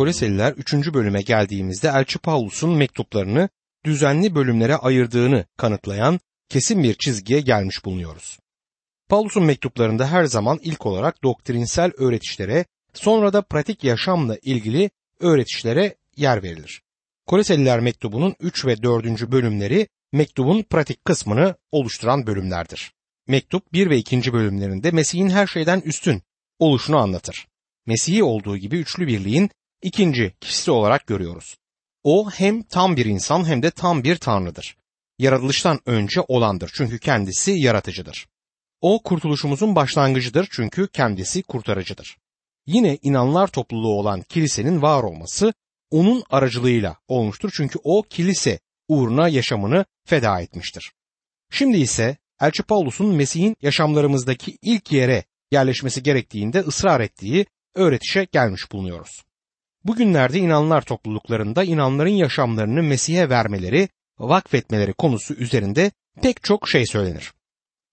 Koleseliler 3. bölüme geldiğimizde Elçi Paulus'un mektuplarını düzenli bölümlere ayırdığını kanıtlayan kesin bir çizgiye gelmiş bulunuyoruz. Paulus'un mektuplarında her zaman ilk olarak doktrinsel öğretişlere, sonra da pratik yaşamla ilgili öğretişlere yer verilir. Koleseliler mektubunun 3 ve 4. bölümleri mektubun pratik kısmını oluşturan bölümlerdir. Mektup 1 ve 2. bölümlerinde Mesih'in her şeyden üstün oluşunu anlatır. Mesih'i olduğu gibi üçlü birliğin ikinci kişisi olarak görüyoruz. O hem tam bir insan hem de tam bir tanrıdır. Yaratılıştan önce olandır çünkü kendisi yaratıcıdır. O kurtuluşumuzun başlangıcıdır çünkü kendisi kurtarıcıdır. Yine inanlar topluluğu olan kilisenin var olması onun aracılığıyla olmuştur çünkü o kilise uğruna yaşamını feda etmiştir. Şimdi ise Elçi Paulus'un Mesih'in yaşamlarımızdaki ilk yere yerleşmesi gerektiğinde ısrar ettiği öğretişe gelmiş bulunuyoruz. Bugünlerde inanlar topluluklarında inanların yaşamlarını Mesih'e vermeleri, vakfetmeleri konusu üzerinde pek çok şey söylenir.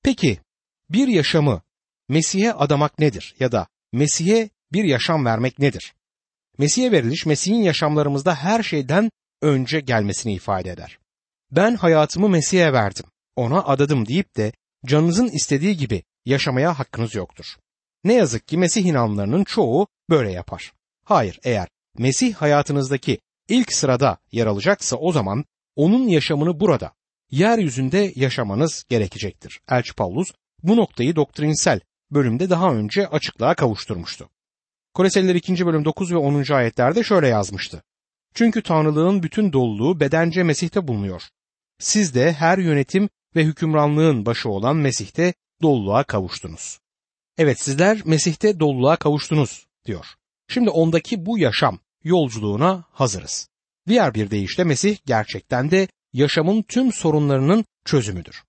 Peki bir yaşamı Mesih'e adamak nedir ya da Mesih'e bir yaşam vermek nedir? Mesih'e veriliş Mesih'in yaşamlarımızda her şeyden önce gelmesini ifade eder. Ben hayatımı Mesih'e verdim, ona adadım deyip de canınızın istediği gibi yaşamaya hakkınız yoktur. Ne yazık ki Mesih inanlarının çoğu böyle yapar. Hayır, eğer Mesih hayatınızdaki ilk sırada yer alacaksa o zaman onun yaşamını burada, yeryüzünde yaşamanız gerekecektir. Elçi Paulus bu noktayı doktrinsel bölümde daha önce açıklığa kavuşturmuştu. Koleseliler 2. bölüm 9 ve 10. ayetlerde şöyle yazmıştı. Çünkü Tanrılığın bütün doluluğu bedence Mesih'te bulunuyor. Siz de her yönetim ve hükümranlığın başı olan Mesih'te doluluğa kavuştunuz. Evet sizler Mesih'te doluluğa kavuştunuz diyor. Şimdi ondaki bu yaşam yolculuğuna hazırız. Diğer bir deyişle Mesih gerçekten de yaşamın tüm sorunlarının çözümüdür.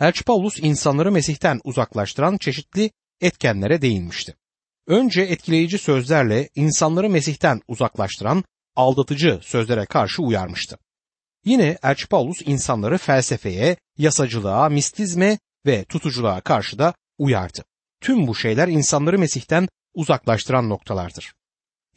Elçi Paulus insanları Mesih'ten uzaklaştıran çeşitli etkenlere değinmişti. Önce etkileyici sözlerle insanları Mesih'ten uzaklaştıran aldatıcı sözlere karşı uyarmıştı. Yine Elçi Paulus insanları felsefeye, yasacılığa, mistizme ve tutuculuğa karşı da uyardı. Tüm bu şeyler insanları Mesih'ten uzaklaştıran noktalardır.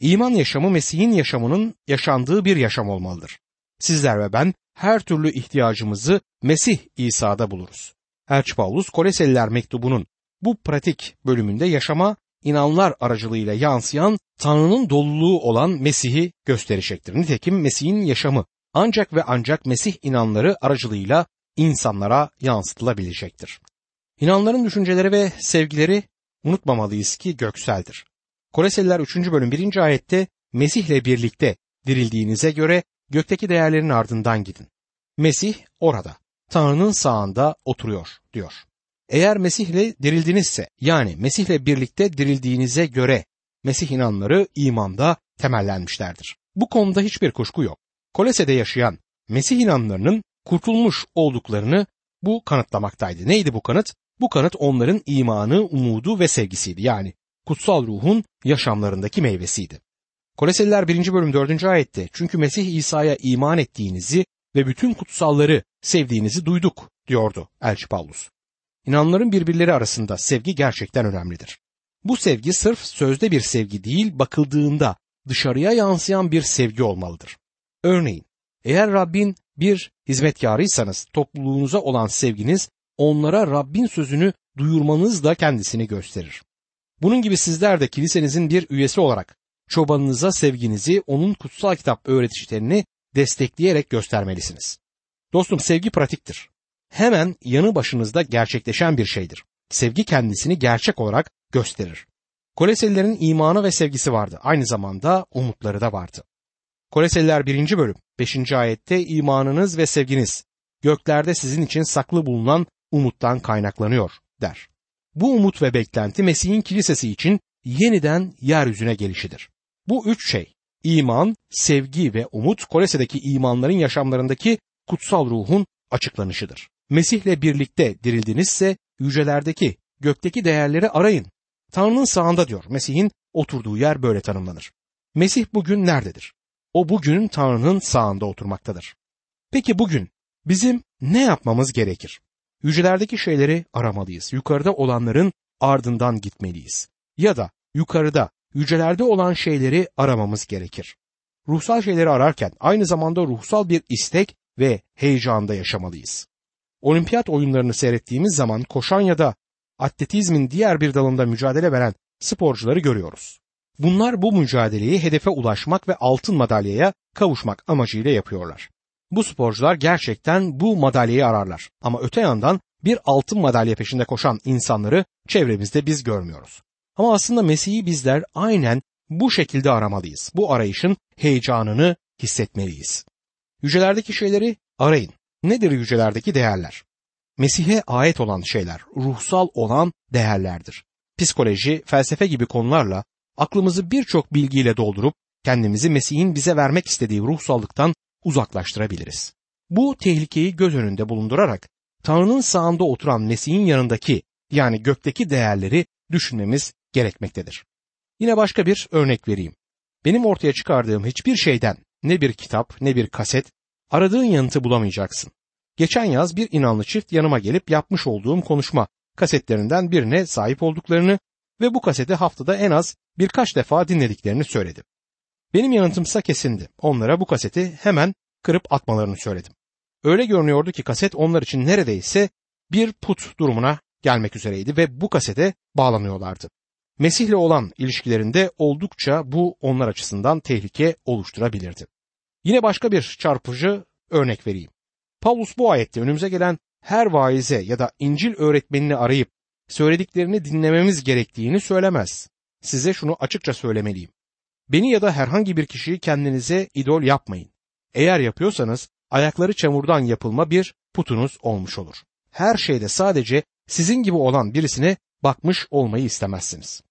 İman yaşamı Mesih'in yaşamının yaşandığı bir yaşam olmalıdır. Sizler ve ben her türlü ihtiyacımızı Mesih İsa'da buluruz. Elçi Paulus Koleseliler mektubunun bu pratik bölümünde yaşama inanlar aracılığıyla yansıyan Tanrı'nın doluluğu olan Mesih'i gösterecektir. Nitekim Mesih'in yaşamı ancak ve ancak Mesih inanları aracılığıyla insanlara yansıtılabilecektir. İnanların düşünceleri ve sevgileri unutmamalıyız ki gökseldir. Koleseliler 3. bölüm 1. ayette Mesih'le birlikte dirildiğinize göre gökteki değerlerin ardından gidin. Mesih orada, Tanrı'nın sağında oturuyor diyor. Eğer Mesih'le dirildinizse yani Mesih'le birlikte dirildiğinize göre Mesih inanları imanda temellenmişlerdir. Bu konuda hiçbir kuşku yok. Kolese'de yaşayan Mesih inanlarının kurtulmuş olduklarını bu kanıtlamaktaydı. Neydi bu kanıt? Bu kanıt onların imanı, umudu ve sevgisiydi. Yani kutsal ruhun yaşamlarındaki meyvesiydi. Koleseliler 1. bölüm 4. ayette çünkü Mesih İsa'ya iman ettiğinizi ve bütün kutsalları sevdiğinizi duyduk diyordu Elçi Paulus. İnanların birbirleri arasında sevgi gerçekten önemlidir. Bu sevgi sırf sözde bir sevgi değil, bakıldığında dışarıya yansıyan bir sevgi olmalıdır. Örneğin, eğer Rabbin bir hizmetkarıysanız topluluğunuza olan sevginiz onlara Rabbin sözünü duyurmanız da kendisini gösterir. Bunun gibi sizler de kilisenizin bir üyesi olarak çobanınıza sevginizi onun kutsal kitap öğretişlerini destekleyerek göstermelisiniz. Dostum sevgi pratiktir. Hemen yanı başınızda gerçekleşen bir şeydir. Sevgi kendisini gerçek olarak gösterir. Koleselilerin imanı ve sevgisi vardı. Aynı zamanda umutları da vardı. Koleseliler 1. bölüm 5. ayette imanınız ve sevginiz göklerde sizin için saklı bulunan umuttan kaynaklanıyor der. Bu umut ve beklenti Mesih'in kilisesi için yeniden yeryüzüne gelişidir. Bu üç şey iman, sevgi ve umut Kolese'deki imanların yaşamlarındaki kutsal ruhun açıklanışıdır. Mesih'le birlikte dirildinizse yücelerdeki, gökteki değerleri arayın. Tanrı'nın sağında diyor. Mesih'in oturduğu yer böyle tanımlanır. Mesih bugün nerededir? O bugün Tanrı'nın sağında oturmaktadır. Peki bugün bizim ne yapmamız gerekir? Yücelerdeki şeyleri aramalıyız. Yukarıda olanların ardından gitmeliyiz. Ya da yukarıda, yücelerde olan şeyleri aramamız gerekir. ruhsal şeyleri ararken aynı zamanda ruhsal bir istek ve heyecanda yaşamalıyız. Olimpiyat oyunlarını seyrettiğimiz zaman koşan ya da atletizmin diğer bir dalında mücadele veren sporcuları görüyoruz. Bunlar bu mücadeleyi hedefe ulaşmak ve altın madalyaya kavuşmak amacıyla yapıyorlar. Bu sporcular gerçekten bu madalyayı ararlar. Ama öte yandan bir altın madalya peşinde koşan insanları çevremizde biz görmüyoruz. Ama aslında Mesih'i bizler aynen bu şekilde aramalıyız. Bu arayışın heyecanını hissetmeliyiz. Yücelerdeki şeyleri arayın. Nedir yücelerdeki değerler? Mesih'e ait olan şeyler, ruhsal olan değerlerdir. Psikoloji, felsefe gibi konularla aklımızı birçok bilgiyle doldurup kendimizi Mesih'in bize vermek istediği ruhsallıktan uzaklaştırabiliriz. Bu tehlikeyi göz önünde bulundurarak Tanrı'nın sağında oturan Mesih'in yanındaki yani gökteki değerleri düşünmemiz gerekmektedir. Yine başka bir örnek vereyim. Benim ortaya çıkardığım hiçbir şeyden ne bir kitap ne bir kaset aradığın yanıtı bulamayacaksın. Geçen yaz bir inanlı çift yanıma gelip yapmış olduğum konuşma kasetlerinden birine sahip olduklarını ve bu kaseti haftada en az birkaç defa dinlediklerini söyledi. Benim yanıtımsa kesindi. Onlara bu kaseti hemen kırıp atmalarını söyledim. Öyle görünüyordu ki kaset onlar için neredeyse bir put durumuna gelmek üzereydi ve bu kasete bağlanıyorlardı. Mesih'le olan ilişkilerinde oldukça bu onlar açısından tehlike oluşturabilirdi. Yine başka bir çarpıcı örnek vereyim. Paulus bu ayette önümüze gelen her vaize ya da İncil öğretmenini arayıp söylediklerini dinlememiz gerektiğini söylemez. Size şunu açıkça söylemeliyim. Beni ya da herhangi bir kişiyi kendinize idol yapmayın. Eğer yapıyorsanız ayakları çamurdan yapılma bir putunuz olmuş olur. Her şeyde sadece sizin gibi olan birisine bakmış olmayı istemezsiniz.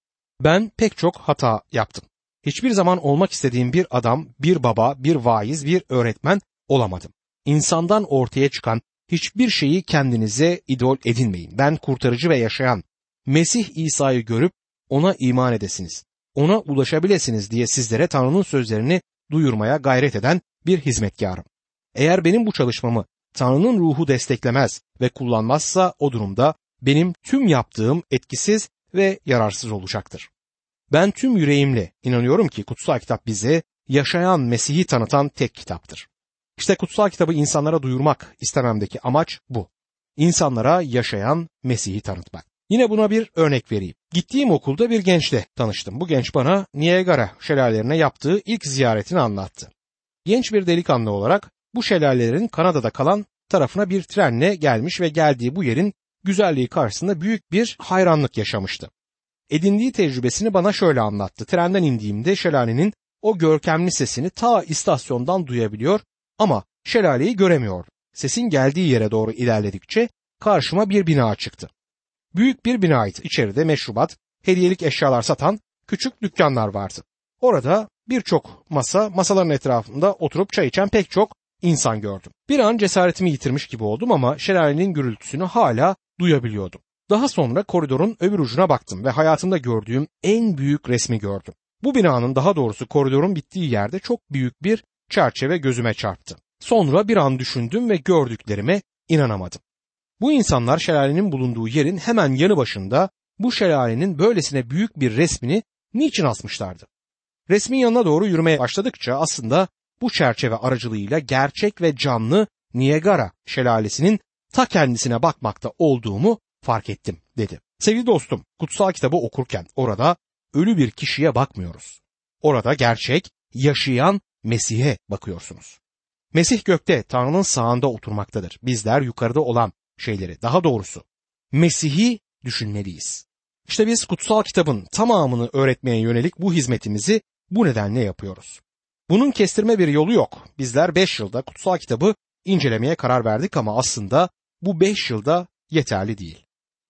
Ben pek çok hata yaptım. Hiçbir zaman olmak istediğim bir adam, bir baba, bir vaiz, bir öğretmen olamadım. İnsandan ortaya çıkan hiçbir şeyi kendinize idol edinmeyin. Ben kurtarıcı ve yaşayan Mesih İsa'yı görüp ona iman edesiniz. Ona ulaşabilesiniz diye sizlere Tanrı'nın sözlerini duyurmaya gayret eden bir hizmetkarım. Eğer benim bu çalışmamı Tanrı'nın ruhu desteklemez ve kullanmazsa o durumda benim tüm yaptığım etkisiz ve yararsız olacaktır. Ben tüm yüreğimle inanıyorum ki kutsal kitap bize yaşayan Mesih'i tanıtan tek kitaptır. İşte kutsal kitabı insanlara duyurmak istememdeki amaç bu. İnsanlara yaşayan Mesih'i tanıtmak. Yine buna bir örnek vereyim. Gittiğim okulda bir gençle tanıştım. Bu genç bana Niagara şelalelerine yaptığı ilk ziyaretini anlattı. Genç bir delikanlı olarak bu şelalelerin Kanada'da kalan tarafına bir trenle gelmiş ve geldiği bu yerin güzelliği karşısında büyük bir hayranlık yaşamıştı. Edindiği tecrübesini bana şöyle anlattı. Trenden indiğimde şelalenin o görkemli sesini ta istasyondan duyabiliyor ama şelaleyi göremiyordu. Sesin geldiği yere doğru ilerledikçe karşıma bir bina çıktı. Büyük bir binaydı. İçeride meşrubat, hediyelik eşyalar satan küçük dükkanlar vardı. Orada birçok masa, masaların etrafında oturup çay içen pek çok insan gördüm. Bir an cesaretimi yitirmiş gibi oldum ama şelalenin gürültüsünü hala duyabiliyordum. Daha sonra koridorun öbür ucuna baktım ve hayatımda gördüğüm en büyük resmi gördüm. Bu binanın daha doğrusu koridorun bittiği yerde çok büyük bir çerçeve gözüme çarptı. Sonra bir an düşündüm ve gördüklerime inanamadım. Bu insanlar şelalenin bulunduğu yerin hemen yanı başında bu şelalenin böylesine büyük bir resmini niçin asmışlardı? Resmin yanına doğru yürümeye başladıkça aslında bu çerçeve aracılığıyla gerçek ve canlı Niagara şelalesinin ta kendisine bakmakta olduğumu fark ettim dedi. Sevgili dostum, kutsal kitabı okurken orada ölü bir kişiye bakmıyoruz. Orada gerçek, yaşayan Mesih'e bakıyorsunuz. Mesih gökte Tanrı'nın sağında oturmaktadır. Bizler yukarıda olan şeyleri, daha doğrusu Mesih'i düşünmeliyiz. İşte biz kutsal kitabın tamamını öğretmeye yönelik bu hizmetimizi bu nedenle yapıyoruz. Bunun kestirme bir yolu yok. Bizler 5 yılda kutsal kitabı incelemeye karar verdik ama aslında bu 5 yılda yeterli değil.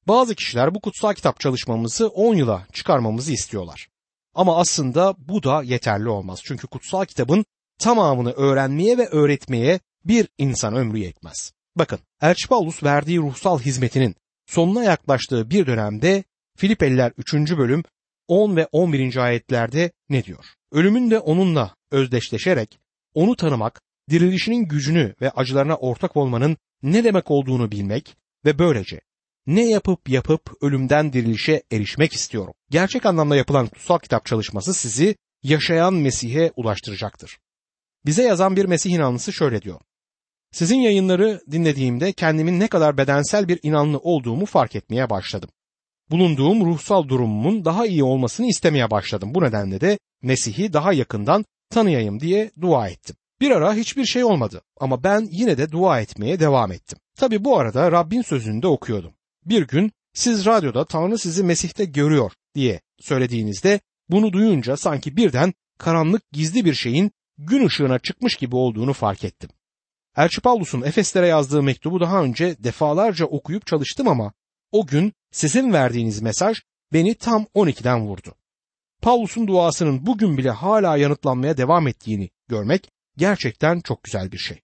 Bazı kişiler bu kutsal kitap çalışmamızı 10 yıla çıkarmamızı istiyorlar. Ama aslında bu da yeterli olmaz. Çünkü kutsal kitabın tamamını öğrenmeye ve öğretmeye bir insan ömrü yetmez. Bakın Elçi Paulus verdiği ruhsal hizmetinin sonuna yaklaştığı bir dönemde Filipeliler 3. bölüm 10 ve 11. ayetlerde ne diyor? Ölümün de onunla özdeşleşerek onu tanımak, dirilişinin gücünü ve acılarına ortak olmanın ne demek olduğunu bilmek ve böylece ne yapıp yapıp ölümden dirilişe erişmek istiyorum. Gerçek anlamda yapılan kutsal kitap çalışması sizi yaşayan Mesih'e ulaştıracaktır. Bize yazan bir Mesih inanlısı şöyle diyor. Sizin yayınları dinlediğimde kendimin ne kadar bedensel bir inanlı olduğumu fark etmeye başladım. Bulunduğum ruhsal durumumun daha iyi olmasını istemeye başladım. Bu nedenle de Mesih'i daha yakından tanıyayım diye dua ettim. Bir ara hiçbir şey olmadı ama ben yine de dua etmeye devam ettim. Tabi bu arada Rabbin sözünü de okuyordum. Bir gün siz radyoda Tanrı sizi Mesih'te görüyor diye söylediğinizde bunu duyunca sanki birden karanlık gizli bir şeyin gün ışığına çıkmış gibi olduğunu fark ettim. Elçi Paulus'un Efeslere yazdığı mektubu daha önce defalarca okuyup çalıştım ama o gün sizin verdiğiniz mesaj beni tam 12'den vurdu. Paulus'un duasının bugün bile hala yanıtlanmaya devam ettiğini görmek gerçekten çok güzel bir şey.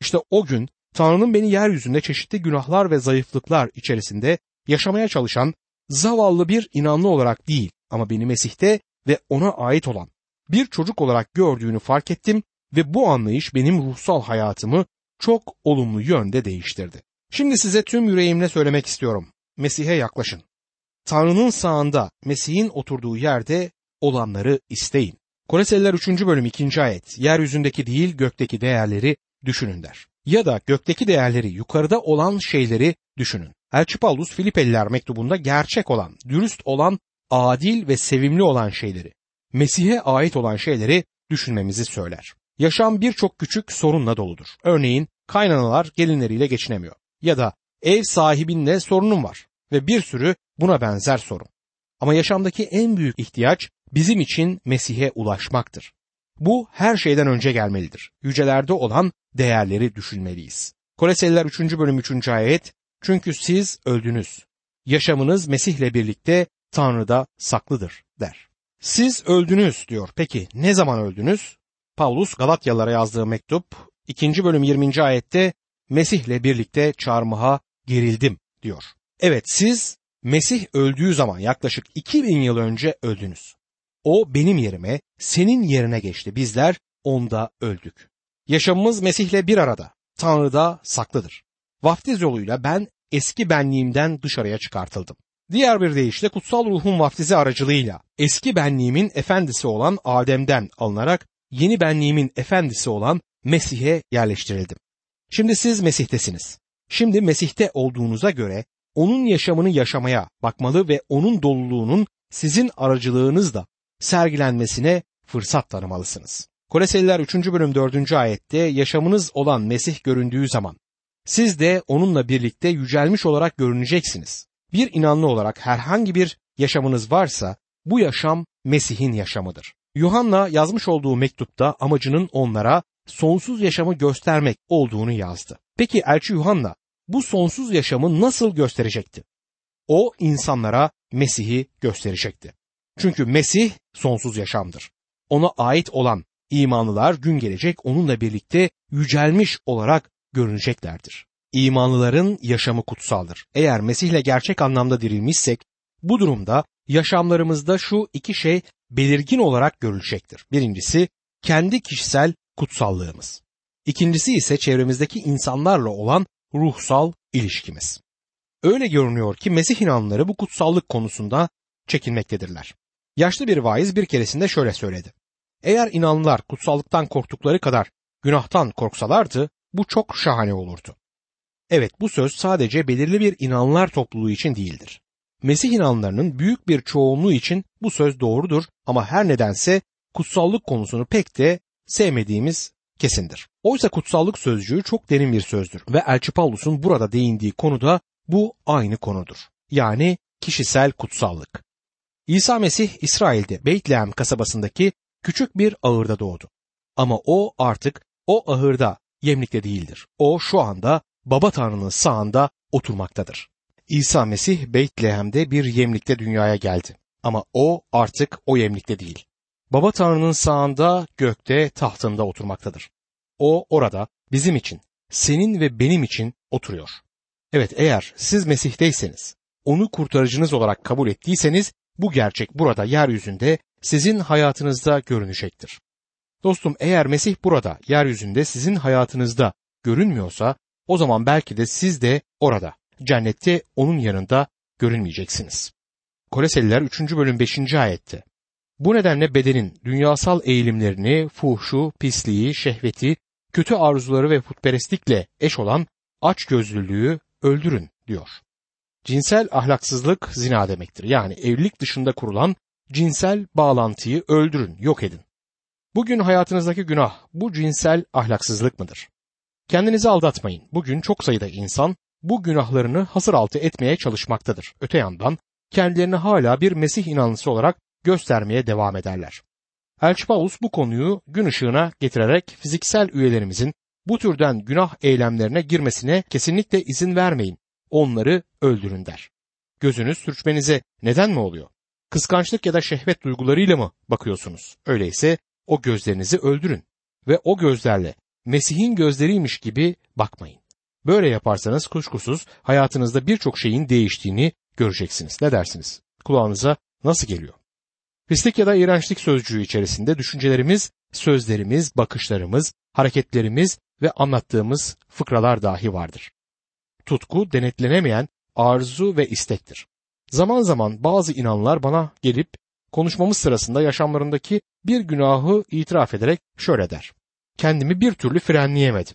İşte o gün Tanrı'nın beni yeryüzünde çeşitli günahlar ve zayıflıklar içerisinde yaşamaya çalışan zavallı bir inanlı olarak değil ama beni Mesih'te ve ona ait olan bir çocuk olarak gördüğünü fark ettim ve bu anlayış benim ruhsal hayatımı çok olumlu yönde değiştirdi. Şimdi size tüm yüreğimle söylemek istiyorum. Mesih'e yaklaşın. Tanrı'nın sağında Mesih'in oturduğu yerde olanları isteyin. Koleseliler 3. bölüm 2. ayet yeryüzündeki değil gökteki değerleri düşünün der. Ya da gökteki değerleri yukarıda olan şeyleri düşünün. Elçi Paulus Filipeliler mektubunda gerçek olan, dürüst olan, adil ve sevimli olan şeyleri, Mesih'e ait olan şeyleri düşünmemizi söyler. Yaşam birçok küçük sorunla doludur. Örneğin kaynanalar gelinleriyle geçinemiyor ya da ev sahibinle sorunun var ve bir sürü buna benzer sorun. Ama yaşamdaki en büyük ihtiyaç bizim için Mesih'e ulaşmaktır. Bu her şeyden önce gelmelidir. Yücelerde olan değerleri düşünmeliyiz. Koleseliler 3. bölüm 3. ayet Çünkü siz öldünüz. Yaşamınız Mesih'le birlikte Tanrı'da saklıdır der. Siz öldünüz diyor. Peki ne zaman öldünüz? Paulus Galatyalılara yazdığı mektup 2. bölüm 20. ayette Mesih'le birlikte çarmıha gerildim diyor. Evet siz Mesih öldüğü zaman yaklaşık 2000 yıl önce öldünüz. O benim yerime, senin yerine geçti. Bizler onda öldük. Yaşamımız Mesih'le bir arada. Tanrı'da saklıdır. Vaftiz yoluyla ben eski benliğimden dışarıya çıkartıldım. Diğer bir deyişle kutsal ruhun vaftizi aracılığıyla eski benliğimin efendisi olan Adem'den alınarak yeni benliğimin efendisi olan Mesih'e yerleştirildim. Şimdi siz Mesih'tesiniz. Şimdi Mesih'te olduğunuza göre onun yaşamını yaşamaya bakmalı ve onun doluluğunun sizin aracılığınızla sergilenmesine fırsat tanımalısınız. Koleseliler 3. bölüm 4. ayette yaşamınız olan Mesih göründüğü zaman siz de onunla birlikte yücelmiş olarak görüneceksiniz. Bir inanlı olarak herhangi bir yaşamınız varsa bu yaşam Mesih'in yaşamıdır. Yuhanna yazmış olduğu mektupta amacının onlara sonsuz yaşamı göstermek olduğunu yazdı. Peki elçi Yuhanna bu sonsuz yaşamı nasıl gösterecekti? O insanlara Mesih'i gösterecekti. Çünkü Mesih sonsuz yaşamdır. Ona ait olan imanlılar gün gelecek onunla birlikte yücelmiş olarak görüneceklerdir. İmanlıların yaşamı kutsaldır. Eğer Mesih'le gerçek anlamda dirilmişsek bu durumda yaşamlarımızda şu iki şey belirgin olarak görülecektir. Birincisi kendi kişisel kutsallığımız. İkincisi ise çevremizdeki insanlarla olan ruhsal ilişkimiz. Öyle görünüyor ki Mesih inanları bu kutsallık konusunda çekinmektedirler. Yaşlı bir vaiz bir keresinde şöyle söyledi. Eğer inanlılar kutsallıktan korktukları kadar günahtan korksalardı bu çok şahane olurdu. Evet bu söz sadece belirli bir inanlar topluluğu için değildir. Mesih inanlarının büyük bir çoğunluğu için bu söz doğrudur ama her nedense kutsallık konusunu pek de sevmediğimiz kesindir. Oysa kutsallık sözcüğü çok derin bir sözdür ve Elçi Paulus'un burada değindiği konu da bu aynı konudur. Yani kişisel kutsallık. İsa Mesih İsrail'de Beytlehem kasabasındaki küçük bir ahırda doğdu. Ama o artık o ahırda yemlikte değildir. O şu anda Baba Tanrı'nın sağında oturmaktadır. İsa Mesih Beytlehem'de bir yemlikte dünyaya geldi. Ama o artık o yemlikte değil. Baba Tanrı'nın sağında gökte tahtında oturmaktadır. O orada bizim için, senin ve benim için oturuyor. Evet eğer siz Mesih'teyseniz, onu kurtarıcınız olarak kabul ettiyseniz bu gerçek burada yeryüzünde sizin hayatınızda görünecektir. Dostum eğer Mesih burada yeryüzünde sizin hayatınızda görünmüyorsa o zaman belki de siz de orada cennette onun yanında görünmeyeceksiniz. Koleseliler 3. bölüm 5. ayette Bu nedenle bedenin dünyasal eğilimlerini, fuhşu, pisliği, şehveti, kötü arzuları ve putperestlikle eş olan açgözlülüğü öldürün diyor. Cinsel ahlaksızlık zina demektir. Yani evlilik dışında kurulan cinsel bağlantıyı öldürün, yok edin. Bugün hayatınızdaki günah bu cinsel ahlaksızlık mıdır? Kendinizi aldatmayın. Bugün çok sayıda insan bu günahlarını hasır altı etmeye çalışmaktadır. Öte yandan kendilerini hala bir Mesih inanlısı olarak göstermeye devam ederler. Elçi Paulus bu konuyu gün ışığına getirerek fiziksel üyelerimizin bu türden günah eylemlerine girmesine kesinlikle izin vermeyin. Onları öldürün der. Gözünüz sürçmenize neden mi oluyor? Kıskançlık ya da şehvet duygularıyla mı bakıyorsunuz? Öyleyse o gözlerinizi öldürün ve o gözlerle Mesih'in gözleriymiş gibi bakmayın. Böyle yaparsanız kuşkusuz hayatınızda birçok şeyin değiştiğini göreceksiniz. Ne dersiniz? Kulağınıza nasıl geliyor? Pislik ya da iğrençlik sözcüğü içerisinde düşüncelerimiz, sözlerimiz, bakışlarımız, hareketlerimiz ve anlattığımız fıkralar dahi vardır. Tutku denetlenemeyen arzu ve istektir. Zaman zaman bazı inanlar bana gelip konuşmamız sırasında yaşamlarındaki bir günahı itiraf ederek şöyle der. Kendimi bir türlü frenleyemedim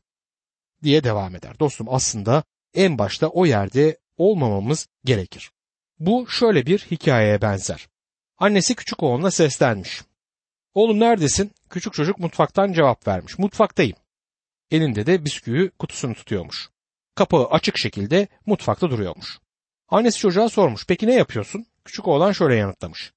diye devam eder. Dostum aslında en başta o yerde olmamamız gerekir. Bu şöyle bir hikayeye benzer. Annesi küçük oğluna seslenmiş. Oğlum neredesin? Küçük çocuk mutfaktan cevap vermiş. Mutfaktayım. Elinde de bisküvi kutusunu tutuyormuş. Kapağı açık şekilde mutfakta duruyormuş. Annesi çocuğa sormuş. Peki ne yapıyorsun? Küçük oğlan şöyle yanıtlamış.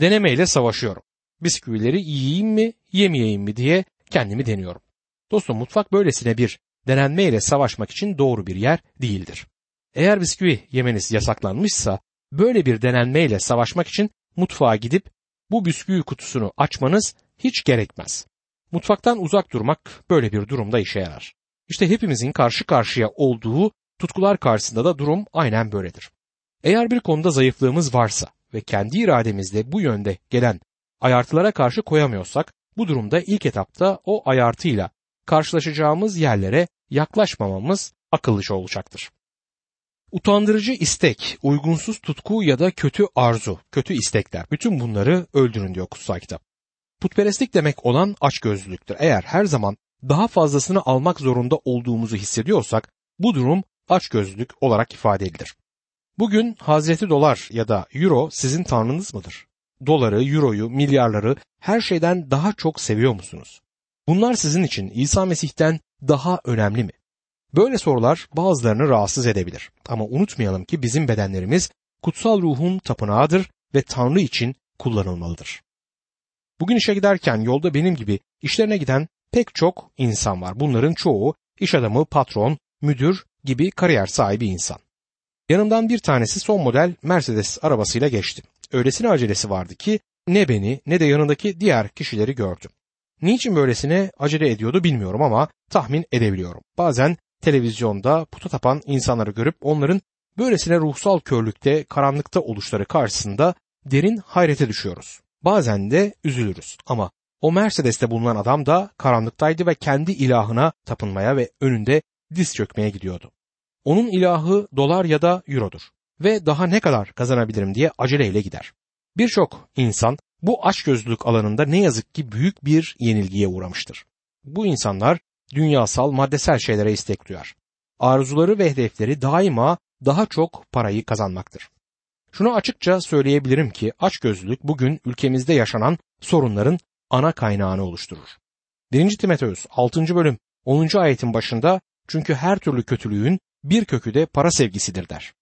Denemeyle savaşıyorum. Bisküvileri yiyeyim mi, yemeyeyim mi diye kendimi deniyorum. Dostum mutfak böylesine bir denenmeyle savaşmak için doğru bir yer değildir. Eğer bisküvi yemeniz yasaklanmışsa böyle bir denenmeyle savaşmak için mutfağa gidip bu bisküvi kutusunu açmanız hiç gerekmez. Mutfaktan uzak durmak böyle bir durumda işe yarar. İşte hepimizin karşı karşıya olduğu tutkular karşısında da durum aynen böyledir. Eğer bir konuda zayıflığımız varsa ve kendi irademizde bu yönde gelen ayartılara karşı koyamıyorsak bu durumda ilk etapta o ayartıyla karşılaşacağımız yerlere yaklaşmamamız akıllıca olacaktır. Utandırıcı istek, uygunsuz tutku ya da kötü arzu, kötü istekler bütün bunları öldürün diyor kutsal kitap. Putperestlik demek olan açgözlülüktür. Eğer her zaman daha fazlasını almak zorunda olduğumuzu hissediyorsak bu durum açgözlülük olarak ifade edilir. Bugün Hazreti Dolar ya da Euro sizin tanrınız mıdır? Doları, Euro'yu, milyarları her şeyden daha çok seviyor musunuz? Bunlar sizin için İsa Mesih'ten daha önemli mi? Böyle sorular bazılarını rahatsız edebilir. Ama unutmayalım ki bizim bedenlerimiz kutsal ruhun tapınağıdır ve Tanrı için kullanılmalıdır. Bugün işe giderken yolda benim gibi işlerine giden pek çok insan var. Bunların çoğu iş adamı, patron, müdür gibi kariyer sahibi insan. Yanımdan bir tanesi son model Mercedes arabasıyla geçti. Öylesine acelesi vardı ki ne beni ne de yanındaki diğer kişileri gördüm. Niçin böylesine acele ediyordu bilmiyorum ama tahmin edebiliyorum. Bazen televizyonda puta tapan insanları görüp onların böylesine ruhsal körlükte, karanlıkta oluşları karşısında derin hayrete düşüyoruz. Bazen de üzülürüz ama o Mercedes'te bulunan adam da karanlıktaydı ve kendi ilahına tapınmaya ve önünde diz çökmeye gidiyordu. Onun ilahı dolar ya da eurodur ve daha ne kadar kazanabilirim diye aceleyle gider. Birçok insan bu açgözlülük alanında ne yazık ki büyük bir yenilgiye uğramıştır. Bu insanlar dünyasal maddesel şeylere istek duyar. Arzuları ve hedefleri daima daha çok parayı kazanmaktır. Şunu açıkça söyleyebilirim ki açgözlülük bugün ülkemizde yaşanan sorunların ana kaynağını oluşturur. 1. Timoteus 6. bölüm 10. ayetin başında çünkü her türlü kötülüğün bir kökü de para sevgisidir der.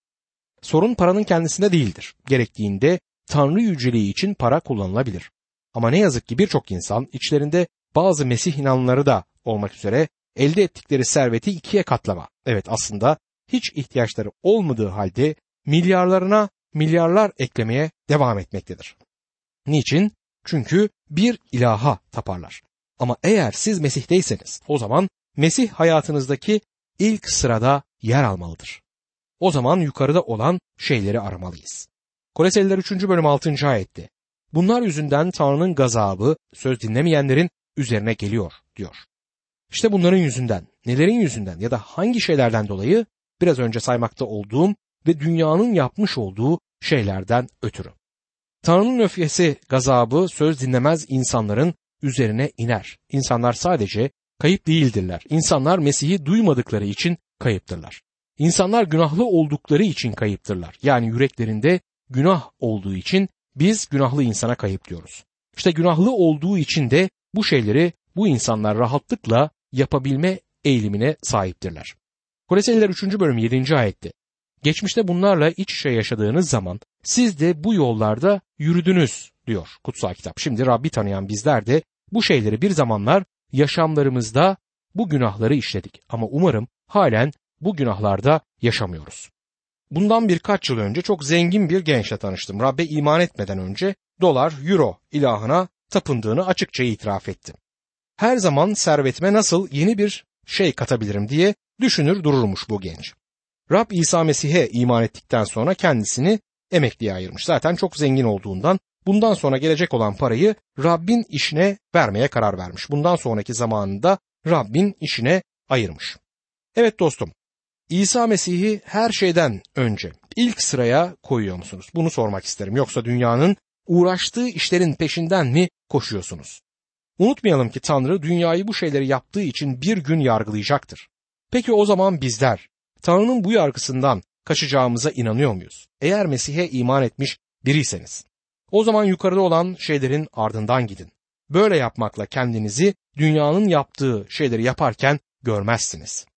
Sorun paranın kendisinde değildir. Gerektiğinde Tanrı yüceliği için para kullanılabilir. Ama ne yazık ki birçok insan içlerinde bazı Mesih inanları da olmak üzere elde ettikleri serveti ikiye katlama. Evet aslında hiç ihtiyaçları olmadığı halde milyarlarına milyarlar eklemeye devam etmektedir. Niçin? Çünkü bir ilaha taparlar. Ama eğer siz Mesih'teyseniz o zaman Mesih hayatınızdaki ilk sırada yer almalıdır. O zaman yukarıda olan şeyleri aramalıyız. Koleseliler 3. bölüm 6. ayette. Bunlar yüzünden Tanrı'nın gazabı söz dinlemeyenlerin üzerine geliyor diyor. İşte bunların yüzünden, nelerin yüzünden ya da hangi şeylerden dolayı biraz önce saymakta olduğum ve dünyanın yapmış olduğu şeylerden ötürü. Tanrı'nın öfkesi, gazabı söz dinlemez insanların üzerine iner. İnsanlar sadece kayıp değildirler. İnsanlar Mesih'i duymadıkları için kayıptırlar. İnsanlar günahlı oldukları için kayıptırlar. Yani yüreklerinde günah olduğu için biz günahlı insana kayıp diyoruz. İşte günahlı olduğu için de bu şeyleri bu insanlar rahatlıkla yapabilme eğilimine sahiptirler. Koleseliler 3. bölüm 7. ayette Geçmişte bunlarla iç içe yaşadığınız zaman siz de bu yollarda yürüdünüz diyor kutsal kitap. Şimdi Rabbi tanıyan bizler de bu şeyleri bir zamanlar yaşamlarımızda bu günahları işledik ama umarım halen bu günahlarda yaşamıyoruz. Bundan birkaç yıl önce çok zengin bir gençle tanıştım. Rabbe iman etmeden önce dolar, euro ilahına tapındığını açıkça itiraf etti. Her zaman servetime nasıl yeni bir şey katabilirim diye düşünür dururmuş bu genç. Rab İsa Mesih'e iman ettikten sonra kendisini emekliye ayırmış. Zaten çok zengin olduğundan bundan sonra gelecek olan parayı Rabbin işine vermeye karar vermiş. Bundan sonraki zamanında Rabbin işine ayırmış. Evet dostum, İsa Mesih'i her şeyden önce ilk sıraya koyuyor musunuz? Bunu sormak isterim. Yoksa dünyanın uğraştığı işlerin peşinden mi koşuyorsunuz? Unutmayalım ki Tanrı dünyayı bu şeyleri yaptığı için bir gün yargılayacaktır. Peki o zaman bizler Tanrı'nın bu yargısından kaçacağımıza inanıyor muyuz? Eğer Mesih'e iman etmiş biriyseniz. O zaman yukarıda olan şeylerin ardından gidin. Böyle yapmakla kendinizi dünyanın yaptığı şeyleri yaparken görmezsiniz.